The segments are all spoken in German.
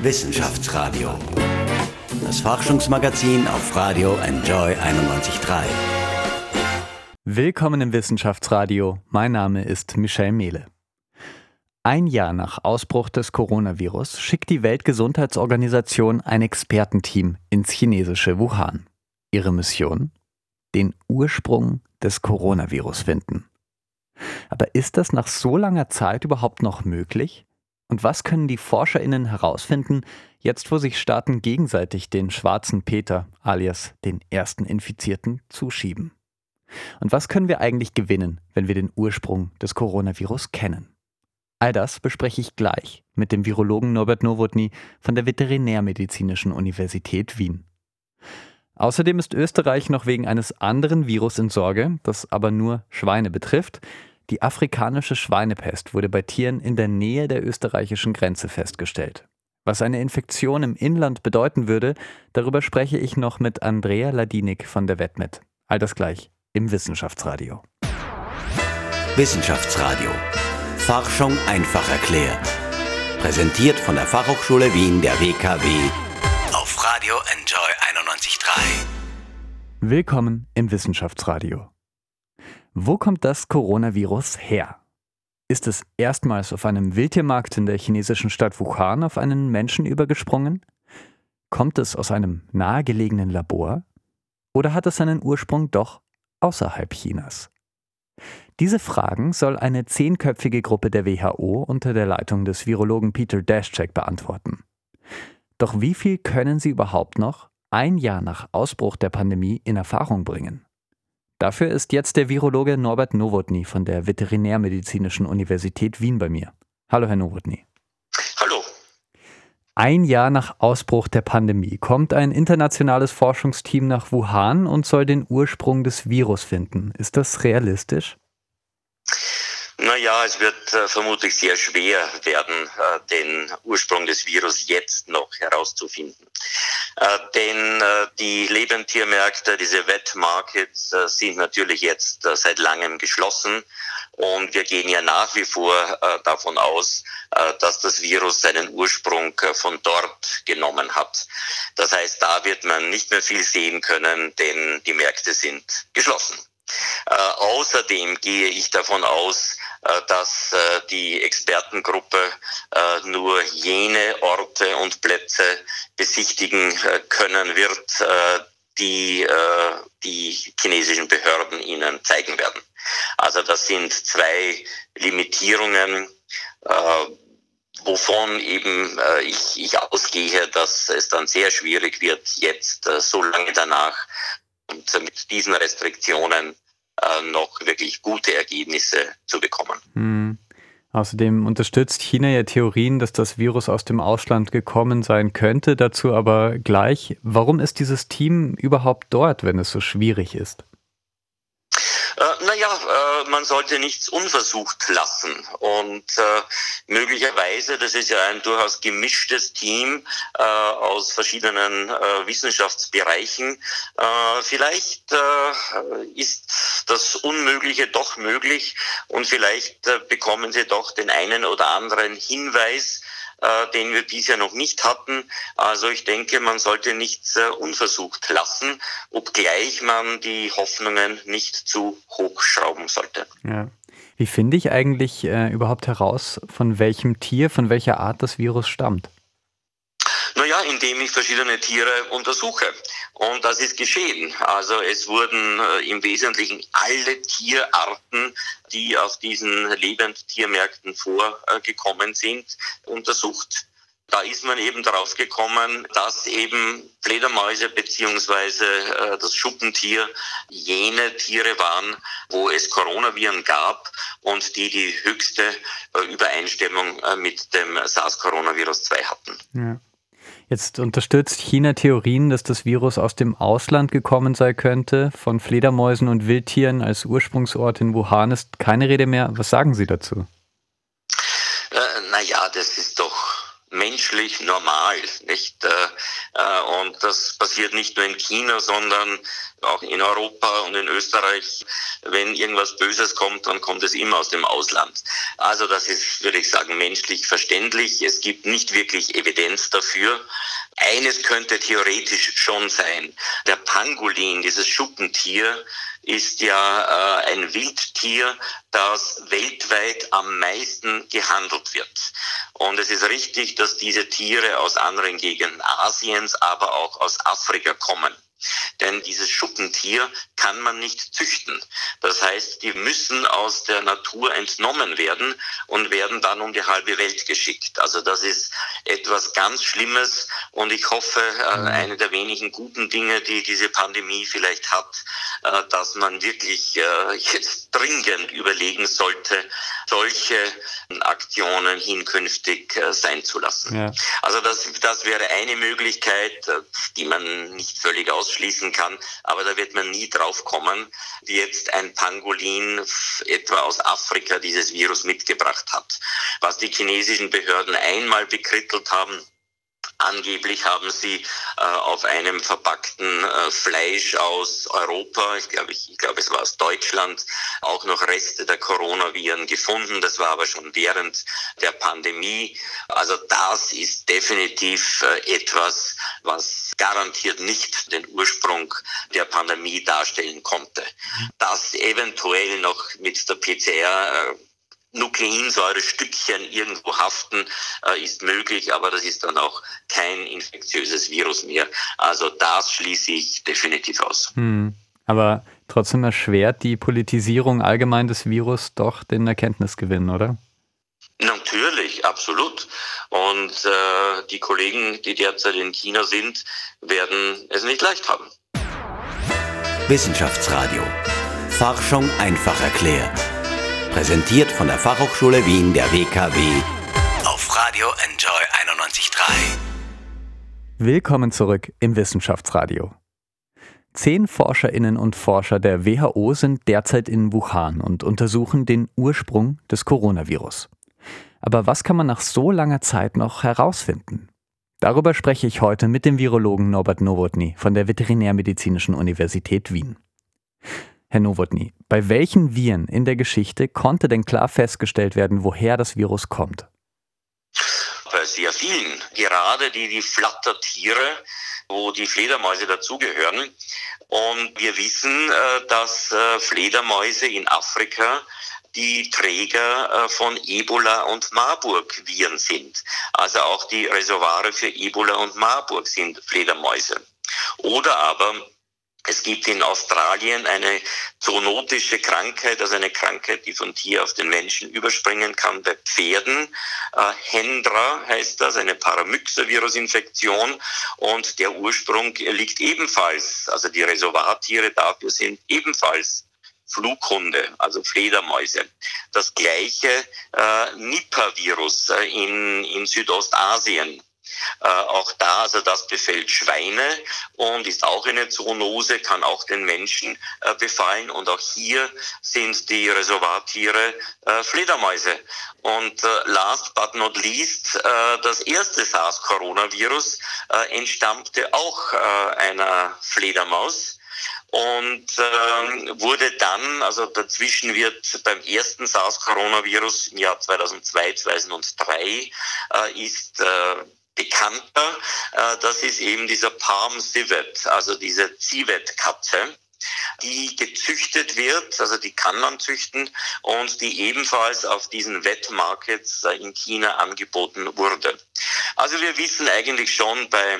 Wissenschaftsradio. Das Forschungsmagazin auf Radio Enjoy 91.3. Willkommen im Wissenschaftsradio. Mein Name ist Michel Mehle. Ein Jahr nach Ausbruch des Coronavirus schickt die Weltgesundheitsorganisation ein Expertenteam ins chinesische Wuhan. Ihre Mission? Den Ursprung des Coronavirus finden. Aber ist das nach so langer Zeit überhaupt noch möglich? Und was können die ForscherInnen herausfinden, jetzt wo sich Staaten gegenseitig den schwarzen Peter, alias den ersten Infizierten, zuschieben? Und was können wir eigentlich gewinnen, wenn wir den Ursprung des Coronavirus kennen? All das bespreche ich gleich mit dem Virologen Norbert Nowotny von der Veterinärmedizinischen Universität Wien. Außerdem ist Österreich noch wegen eines anderen Virus in Sorge, das aber nur Schweine betrifft. Die afrikanische Schweinepest wurde bei Tieren in der Nähe der österreichischen Grenze festgestellt. Was eine Infektion im Inland bedeuten würde, darüber spreche ich noch mit Andrea Ladinik von der Wetmet. All das gleich im Wissenschaftsradio. Wissenschaftsradio. Forschung einfach erklärt. Präsentiert von der Fachhochschule Wien der WKW auf Radio Enjoy 91.3. Willkommen im Wissenschaftsradio. Wo kommt das Coronavirus her? Ist es erstmals auf einem Wildtiermarkt in der chinesischen Stadt Wuhan auf einen Menschen übergesprungen? Kommt es aus einem nahegelegenen Labor? Oder hat es seinen Ursprung doch außerhalb Chinas? Diese Fragen soll eine zehnköpfige Gruppe der WHO unter der Leitung des Virologen Peter Daschek beantworten. Doch wie viel können sie überhaupt noch ein Jahr nach Ausbruch der Pandemie in Erfahrung bringen? Dafür ist jetzt der Virologe Norbert Nowotny von der Veterinärmedizinischen Universität Wien bei mir. Hallo, Herr Nowotny. Hallo. Ein Jahr nach Ausbruch der Pandemie kommt ein internationales Forschungsteam nach Wuhan und soll den Ursprung des Virus finden. Ist das realistisch? Naja, es wird äh, vermutlich sehr schwer werden, äh, den Ursprung des Virus jetzt noch herauszufinden. Äh, denn äh, die Lebendtiermärkte, diese Wet Markets, äh, sind natürlich jetzt äh, seit langem geschlossen. Und wir gehen ja nach wie vor davon aus, dass das Virus seinen Ursprung von dort genommen hat. Das heißt, da wird man nicht mehr viel sehen können, denn die Märkte sind geschlossen. Äh, außerdem gehe ich davon aus, äh, dass äh, die Expertengruppe äh, nur jene Orte und Plätze besichtigen können wird, die die chinesischen Behörden ihnen zeigen werden. Also das sind zwei Limitierungen, wovon eben ich ausgehe, dass es dann sehr schwierig wird, jetzt so lange danach und mit diesen Restriktionen äh, noch wirklich gute Ergebnisse zu bekommen. Hm. Außerdem unterstützt China ja Theorien, dass das Virus aus dem Ausland gekommen sein könnte. Dazu aber gleich, warum ist dieses Team überhaupt dort, wenn es so schwierig ist? Äh, naja, äh, man sollte nichts unversucht lassen. Und äh, möglicherweise, das ist ja ein durchaus gemischtes Team äh, aus verschiedenen äh, Wissenschaftsbereichen, äh, vielleicht ist das Unmögliche doch möglich und vielleicht bekommen sie doch den einen oder anderen Hinweis, äh, den wir bisher noch nicht hatten. Also ich denke, man sollte nichts äh, unversucht lassen, obgleich man die Hoffnungen nicht zu hoch schrauben sollte. Ja. Wie finde ich eigentlich äh, überhaupt heraus, von welchem Tier, von welcher Art das Virus stammt? Naja, indem ich verschiedene Tiere untersuche. Und das ist geschehen. Also es wurden äh, im Wesentlichen alle Tierarten, die auf diesen Lebendtiermärkten vorgekommen sind, untersucht. Da ist man eben darauf gekommen, dass eben Fledermäuse beziehungsweise äh, das Schuppentier jene Tiere waren, wo es Coronaviren gab und die die höchste äh, Übereinstimmung äh, mit dem SARS-Coronavirus 2 hatten. Ja. Jetzt unterstützt China Theorien, dass das Virus aus dem Ausland gekommen sein könnte. Von Fledermäusen und Wildtieren als Ursprungsort in Wuhan ist keine Rede mehr. Was sagen Sie dazu? Äh, naja, das ist doch menschlich normal, nicht? Äh, äh, und das passiert nicht nur in China, sondern auch in Europa und in Österreich. Wenn irgendwas Böses kommt, dann kommt es immer aus dem Ausland. Also das ist, würde ich sagen, menschlich verständlich. Es gibt nicht wirklich Evidenz dafür. Eines könnte theoretisch schon sein. Der Pangolin, dieses Schuppentier, ist ja äh, ein Wildtier, das weltweit am meisten gehandelt wird. Und es ist richtig, dass diese Tiere aus anderen Gegenden Asiens, aber auch aus Afrika kommen. Denn dieses Schuppentier kann man nicht züchten. Das heißt, die müssen aus der Natur entnommen werden und werden dann um die halbe Welt geschickt. Also das ist etwas ganz Schlimmes und ich hoffe, äh, mhm. eine der wenigen guten Dinge, die diese Pandemie vielleicht hat, äh, dass man wirklich äh, jetzt dringend überlegen sollte, solche Aktionen hinkünftig sein zu lassen. Ja. Also das, das wäre eine Möglichkeit, die man nicht völlig aus ausschließen kann, aber da wird man nie drauf kommen, wie jetzt ein Pangolin etwa aus Afrika dieses Virus mitgebracht hat. Was die chinesischen Behörden einmal bekrittelt haben, Angeblich haben sie äh, auf einem verpackten äh, Fleisch aus Europa, ich glaube, ich, ich glaube, es war aus Deutschland, auch noch Reste der Coronaviren gefunden. Das war aber schon während der Pandemie. Also das ist definitiv äh, etwas, was garantiert nicht den Ursprung der Pandemie darstellen konnte. Das eventuell noch mit der PCR äh, Nukleinsäurestückchen irgendwo haften, äh, ist möglich, aber das ist dann auch kein infektiöses Virus mehr. Also das schließe ich definitiv aus. Hm. Aber trotzdem erschwert die Politisierung allgemein des Virus doch den Erkenntnisgewinn, oder? Natürlich, absolut. Und äh, die Kollegen, die derzeit in China sind, werden es nicht leicht haben. Wissenschaftsradio. Forschung einfach erklärt. Präsentiert von der Fachhochschule Wien der WKW auf Radio Enjoy 91.3. Willkommen zurück im Wissenschaftsradio. Zehn Forscherinnen und Forscher der WHO sind derzeit in Wuhan und untersuchen den Ursprung des Coronavirus. Aber was kann man nach so langer Zeit noch herausfinden? Darüber spreche ich heute mit dem Virologen Norbert Nowotny von der Veterinärmedizinischen Universität Wien. Herr Nowotny, bei welchen Viren in der Geschichte konnte denn klar festgestellt werden, woher das Virus kommt? Bei sehr vielen, gerade die, die Flattertiere, wo die Fledermäuse dazugehören. Und wir wissen, äh, dass äh, Fledermäuse in Afrika die Träger äh, von Ebola und Marburg-Viren sind. Also auch die Reservoire für Ebola und Marburg sind Fledermäuse. Oder aber es gibt in Australien eine zoonotische Krankheit, also eine Krankheit, die von Tier auf den Menschen überspringen kann bei Pferden. Äh, Hendra heißt das, eine Paramyxovirusinfektion und der Ursprung liegt ebenfalls, also die Reservoirtiere dafür sind ebenfalls Flughunde, also Fledermäuse. Das gleiche äh, Nipah-Virus äh, in, in Südostasien äh, auch da, also das befällt Schweine und ist auch eine Zoonose, kann auch den Menschen äh, befallen. Und auch hier sind die Reservattiere äh, Fledermäuse. Und äh, last but not least, äh, das erste SARS-Coronavirus äh, entstammte auch einer Fledermaus und äh, wurde dann, also dazwischen wird beim ersten SARS-Coronavirus im Jahr 2002, 2003, äh, ist äh, bekannter. Äh, das ist eben dieser Palm Civet, also diese Civet-Katze die gezüchtet wird, also die kann man züchten und die ebenfalls auf diesen Wet Markets äh, in China angeboten wurde. Also wir wissen eigentlich schon bei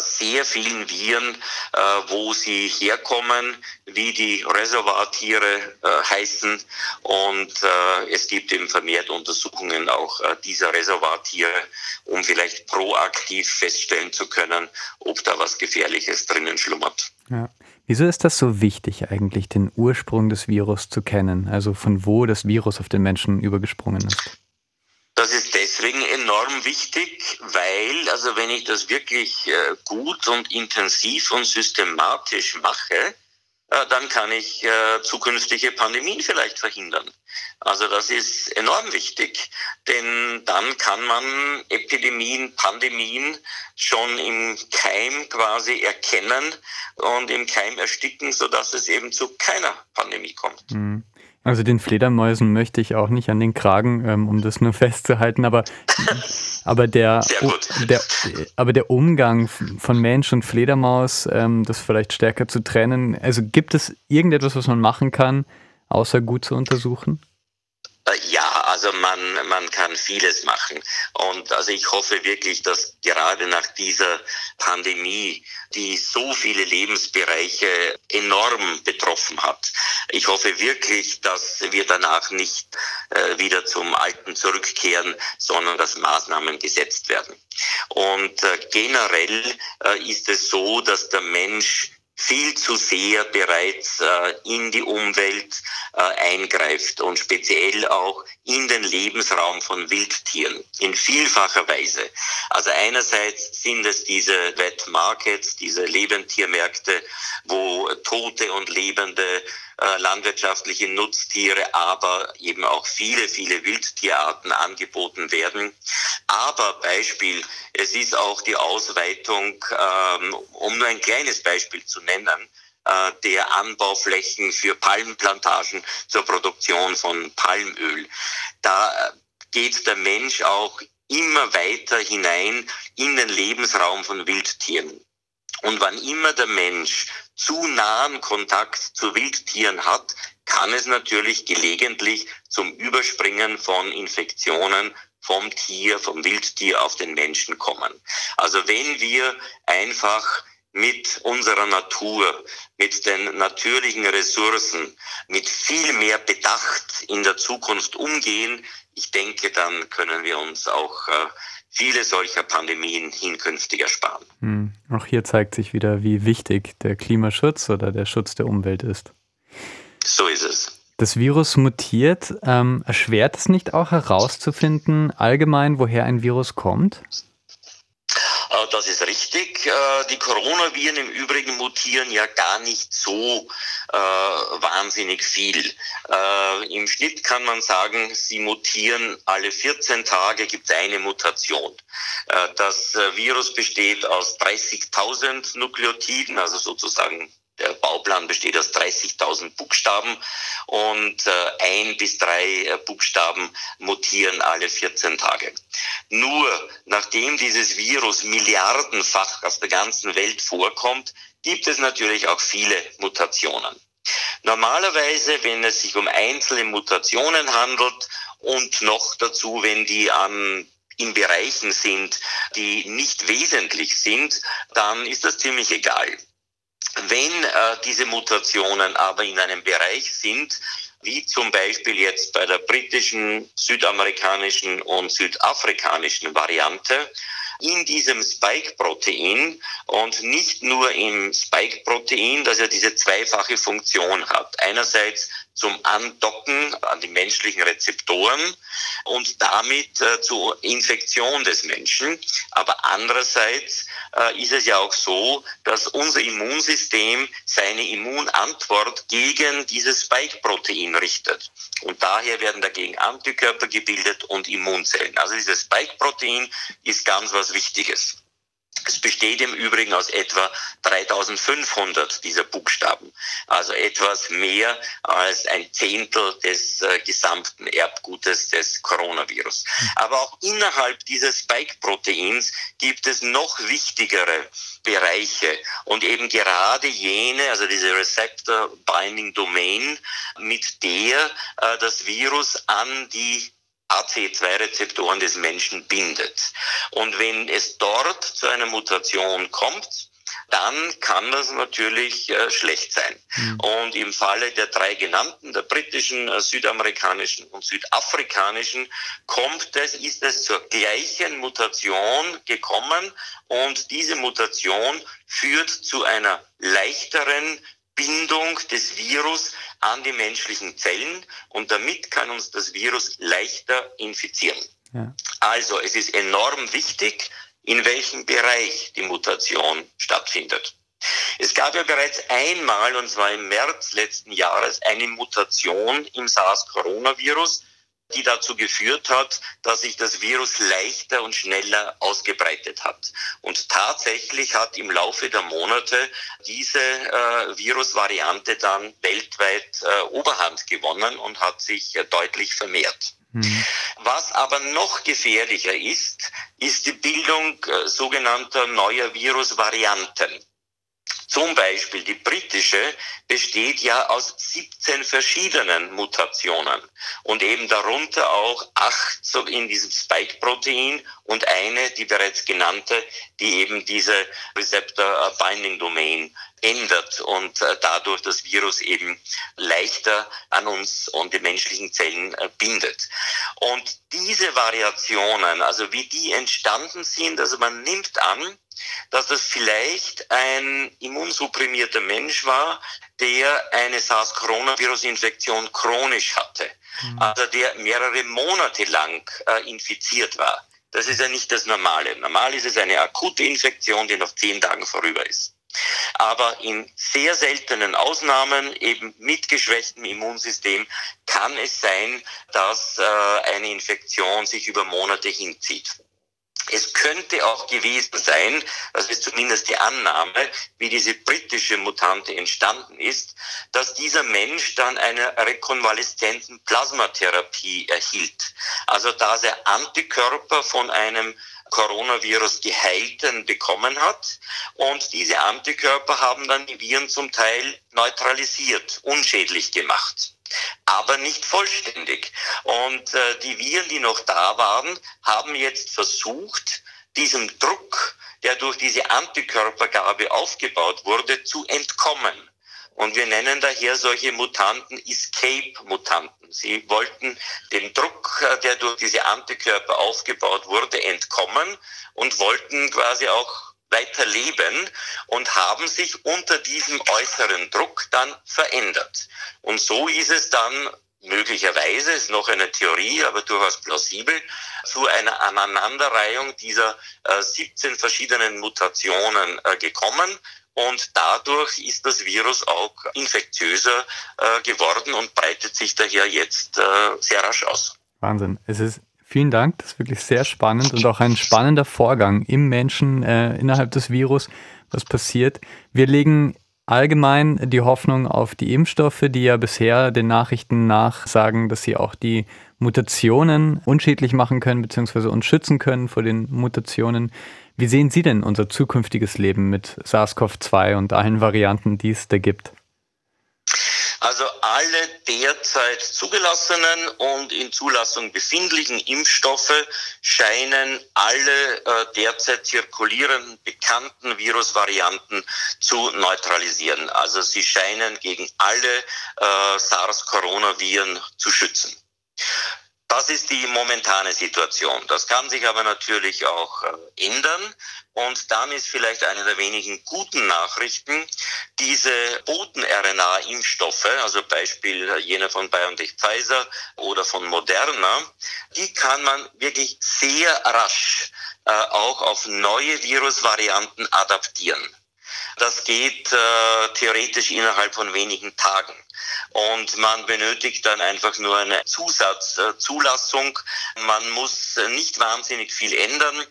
sehr vielen Viren, äh, wo sie herkommen, wie die Reservoirtiere äh, heißen. Und es gibt eben vermehrt Untersuchungen auch dieser Reservoirtiere, um vielleicht proaktiv feststellen zu können, ob da was Gefährliches drinnen schlummert. Ja. Wieso ist das so wichtig eigentlich, den Ursprung des Virus zu kennen, also von wo das Virus auf den Menschen übergesprungen ist? Das ist deswegen enorm wichtig, weil, also wenn ich das wirklich äh, gut und intensiv und systematisch mache, äh, dann kann ich äh, zukünftige Pandemien vielleicht verhindern. Also das ist enorm wichtig, denn dann kann man Epidemien, Pandemien schon im Keim quasi erkennen und im Keim ersticken, sodass es eben zu keiner Pandemie kommt. Mhm. Also den Fledermäusen möchte ich auch nicht an den Kragen, ähm, um das nur festzuhalten, aber, aber, der, der, aber der Umgang von Mensch und Fledermaus, ähm, das vielleicht stärker zu trennen, also gibt es irgendetwas, was man machen kann, außer gut zu untersuchen? Äh, ja, also man, man kann vieles machen. Und also ich hoffe wirklich, dass gerade nach dieser Pandemie, die so viele Lebensbereiche enorm betroffen hat, ich hoffe wirklich, dass wir danach nicht äh, wieder zum Alten zurückkehren, sondern dass Maßnahmen gesetzt werden. Und äh, generell äh, ist es so, dass der Mensch viel zu sehr bereits äh, in die Umwelt äh, eingreift und speziell auch in den Lebensraum von Wildtieren in vielfacher Weise. Also einerseits sind es diese Wet Markets, diese Lebendtiermärkte, wo tote und lebende äh, landwirtschaftliche Nutztiere, aber eben auch viele, viele Wildtierarten angeboten werden. Aber Beispiel, es ist auch die Ausweitung, ähm, um nur ein kleines Beispiel zu nennen, äh, der Anbauflächen für Palmplantagen zur Produktion von Palmöl. Da äh, geht der Mensch auch immer weiter hinein in den Lebensraum von Wildtieren. Und wann immer der Mensch zu nahen Kontakt zu Wildtieren hat, kann es natürlich gelegentlich zum Überspringen von Infektionen vom Tier, vom Wildtier auf den Menschen kommen. Also wenn wir einfach mit unserer Natur, mit den natürlichen Ressourcen, mit viel mehr Bedacht in der Zukunft umgehen, ich denke, dann können wir uns auch äh, viele solcher Pandemien hinkünftig ersparen. Hm. Auch hier zeigt sich wieder, wie wichtig der Klimaschutz oder der Schutz der Umwelt ist. So ist es. Das Virus mutiert. Ähm, erschwert es nicht auch herauszufinden, allgemein, woher ein Virus kommt? Äh, das ist richtig. Äh, die Coronaviren im Übrigen mutieren ja gar nicht so äh, wahnsinnig viel. Im Schnitt kann man sagen, sie mutieren alle 14 Tage gibt es eine Mutation. Das Virus besteht aus 30.000 Nukleotiden, also sozusagen der Bauplan besteht aus 30.000 Buchstaben und äh, ein bis drei äh, Buchstaben mutieren alle 14 Tage. Nur nachdem dieses Virus milliardenfach auf der ganzen Welt vorkommt, gibt es natürlich auch viele Mutationen. Normalerweise, wenn es sich um einzelne Mutationen handelt und noch dazu, wenn die an in Bereichen sind, die nicht wesentlich sind, dann ist das ziemlich egal. Wenn äh, diese Mutationen aber in einem Bereich sind, wie zum Beispiel jetzt bei der britischen, südamerikanischen und südafrikanischen Variante, in diesem Spike-Protein und nicht nur im Spike-Protein, das ja diese zweifache Funktion hat. Einerseits zum Andocken an die menschlichen Rezeptoren und damit äh, zur Infektion des Menschen. Aber andererseits äh, ist es ja auch so, dass unser Immunsystem seine Immunantwort gegen dieses Spike-Protein richtet. Und daher werden dagegen Antikörper gebildet und Immunzellen. Also dieses Spike-Protein ist ganz was Wichtiges. Es besteht im Übrigen aus etwa 3500 dieser Buchstaben, also etwas mehr als ein Zehntel des äh, gesamten Erbgutes des Coronavirus. Aber auch innerhalb dieses Spike-Proteins gibt es noch wichtigere Bereiche und eben gerade jene, also diese Receptor Binding Domain, mit der äh, das Virus an die AC2-Rezeptoren des Menschen bindet. Und wenn es dort zu einer Mutation kommt, dann kann das natürlich äh, schlecht sein. Mhm. Und im Falle der drei genannten, der britischen, äh, südamerikanischen und südafrikanischen, kommt es, ist es zur gleichen Mutation gekommen und diese Mutation führt zu einer leichteren Bindung des Virus an die menschlichen Zellen und damit kann uns das Virus leichter infizieren. Ja. Also es ist enorm wichtig, in welchem Bereich die Mutation stattfindet. Es gab ja bereits einmal, und zwar im März letzten Jahres, eine Mutation im SARS-Coronavirus, die dazu geführt hat, dass sich das Virus leichter und schneller ausgebreitet hat. Und tatsächlich hat im Laufe der Monate diese äh, Virusvariante dann weltweit äh, Oberhand gewonnen und hat sich äh, deutlich vermehrt. Mhm. Was aber noch gefährlicher ist, ist die Bildung äh, sogenannter neuer Virusvarianten. Zum Beispiel die britische besteht ja aus 17 verschiedenen Mutationen und eben darunter auch acht in diesem Spike-Protein und eine, die bereits genannte, die eben diese Receptor Binding Domain ändert und äh, dadurch das Virus eben leichter an uns und die menschlichen Zellen äh, bindet. Und diese Variationen, also wie die entstanden sind, also man nimmt an, dass das vielleicht ein immunsupprimierter Mensch war, der eine SARS-Coronavirus-Infektion chronisch hatte, mhm. also der mehrere Monate lang äh, infiziert war. Das ist ja nicht das Normale. Normal ist es eine akute Infektion, die nach zehn Tagen vorüber ist. Aber in sehr seltenen Ausnahmen, eben mit geschwächtem Immunsystem, kann es sein, dass äh, eine Infektion sich über Monate hinzieht. Es könnte auch gewesen sein, das ist zumindest die Annahme, wie diese britische Mutante entstanden ist, dass dieser Mensch dann eine rekonvaleszenten Plasmatherapie erhielt. Also da er Antikörper von einem Coronavirus geheilten bekommen hat. Und diese Antikörper haben dann die Viren zum Teil neutralisiert, unschädlich gemacht aber nicht vollständig. Und äh, die Viren, die noch da waren, haben jetzt versucht, diesem Druck, der durch diese Antikörpergabe aufgebaut wurde, zu entkommen. Und wir nennen daher solche Mutanten Escape-Mutanten. Sie wollten dem Druck, äh, der durch diese Antikörper aufgebaut wurde, entkommen und wollten quasi auch weiter leben und haben sich unter diesem äußeren Druck dann verändert. Und so ist es dann möglicherweise, ist noch eine Theorie, aber durchaus plausibel, zu einer Aneinanderreihung dieser äh, 17 verschiedenen Mutationen äh, gekommen. Und dadurch ist das Virus auch infektiöser äh, geworden und breitet sich daher jetzt äh, sehr rasch aus. Wahnsinn. Es ist Vielen Dank, das ist wirklich sehr spannend und auch ein spannender Vorgang im Menschen äh, innerhalb des Virus, was passiert. Wir legen allgemein die Hoffnung auf die Impfstoffe, die ja bisher den Nachrichten nach sagen, dass sie auch die Mutationen unschädlich machen können, beziehungsweise uns schützen können vor den Mutationen. Wie sehen Sie denn unser zukünftiges Leben mit SARS-CoV-2 und allen Varianten, die es da gibt? Also alle derzeit zugelassenen und in Zulassung befindlichen Impfstoffe scheinen alle äh, derzeit zirkulierenden bekannten Virusvarianten zu neutralisieren. Also sie scheinen gegen alle äh, SARS-Coronaviren zu schützen. Das ist die momentane Situation. Das kann sich aber natürlich auch äh, ändern. Und dann ist vielleicht eine der wenigen guten Nachrichten, diese Boten-RNA-Impfstoffe, also Beispiel jener von BioNTech Pfizer oder von Moderna, die kann man wirklich sehr rasch äh, auch auf neue Virusvarianten adaptieren. Das geht äh, theoretisch innerhalb von wenigen Tagen. Und man benötigt dann einfach nur eine Zusatzzulassung. Man muss nicht wahnsinnig viel ändern.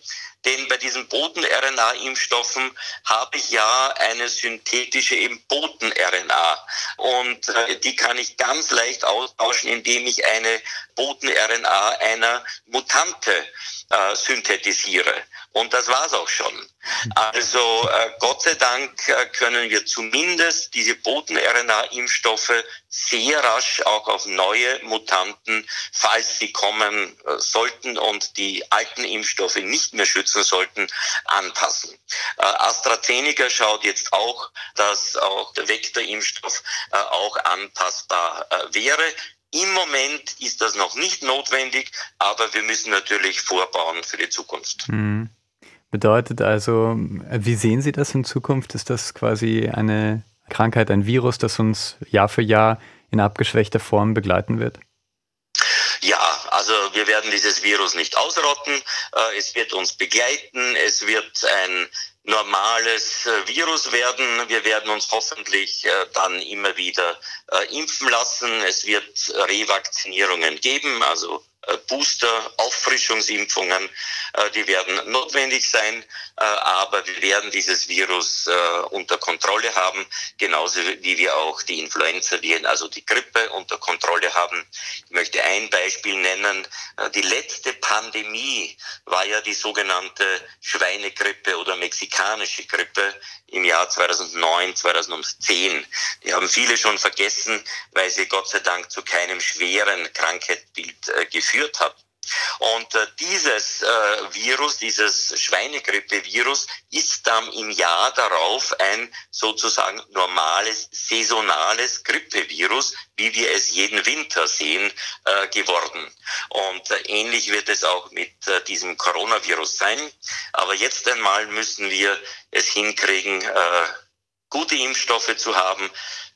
Denn bei diesen Boten-RNA-Impfstoffen habe ich ja eine synthetische Boten-RNA. Und äh, die kann ich ganz leicht austauschen, indem ich eine Boten-RNA einer Mutante äh, synthetisiere. Und das war's auch schon. Also äh, Gott sei Dank äh, können wir zumindest diese Boten-RNA-Impfstoffe sehr rasch auch auf neue Mutanten, falls sie kommen äh, sollten und die alten Impfstoffe nicht mehr schützen sollten, anpassen. Äh, AstraZeneca schaut jetzt auch, dass auch der Vektorimpfstoff äh, auch anpassbar äh, wäre. Im Moment ist das noch nicht notwendig, aber wir müssen natürlich vorbauen für die Zukunft. Mhm. Bedeutet also, wie sehen Sie das in Zukunft? Ist das quasi eine Krankheit, ein Virus, das uns Jahr für Jahr in abgeschwächter Form begleiten wird? Ja, also wir werden dieses Virus nicht ausrotten. Äh, es wird uns begleiten. Es wird ein normales äh, Virus werden. Wir werden uns hoffentlich äh, dann immer wieder äh, impfen lassen. Es wird Revakzinierungen geben, also äh, Booster, Auffrischungsimpfungen, äh, die werden notwendig sein, äh, aber wir werden dieses Virus unter Kontrolle haben, genauso wie wir auch die Influenza-Viren, also die Grippe unter Kontrolle haben. Ich möchte ein Beispiel nennen. Die letzte Pandemie war ja die sogenannte Schweinegrippe oder mexikanische Grippe im Jahr 2009, 2010. Die haben viele schon vergessen, weil sie Gott sei Dank zu keinem schweren Krankheitsbild äh, geführt hat. Und äh, dieses äh, Virus, dieses Schweinegrippe-Virus, ist dann im Jahr darauf ein sozusagen normales, saisonales Grippevirus, wie wir es jeden Winter sehen, äh, geworden. Und äh, ähnlich wird es auch mit äh, diesem Coronavirus sein. Aber jetzt einmal müssen wir es hinkriegen, äh, gute Impfstoffe zu haben,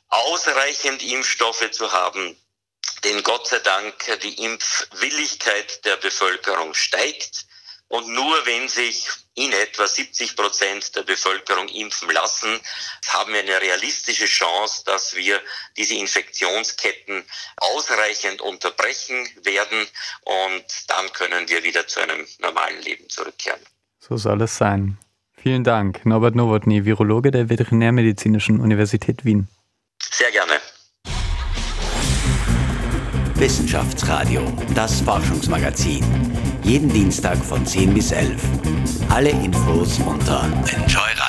ausreichend Impfstoffe zu haben, denn Gott sei Dank die Impfwilligkeit der Bevölkerung steigt. Und nur wenn sich in etwa 70 Prozent der Bevölkerung impfen lassen, haben wir eine realistische Chance, dass wir diese Infektionsketten ausreichend unterbrechen werden und dann können wir wieder zu einem normalen Leben zurückkehren. So soll es sein. Vielen Dank, Norbert Nowotny, Virologe der Veterinärmedizinischen Universität Wien. Sehr gerne. Wissenschaftsradio, das Forschungsmagazin. Jeden Dienstag von 10 bis 11. Alle Infos unter enjoyradio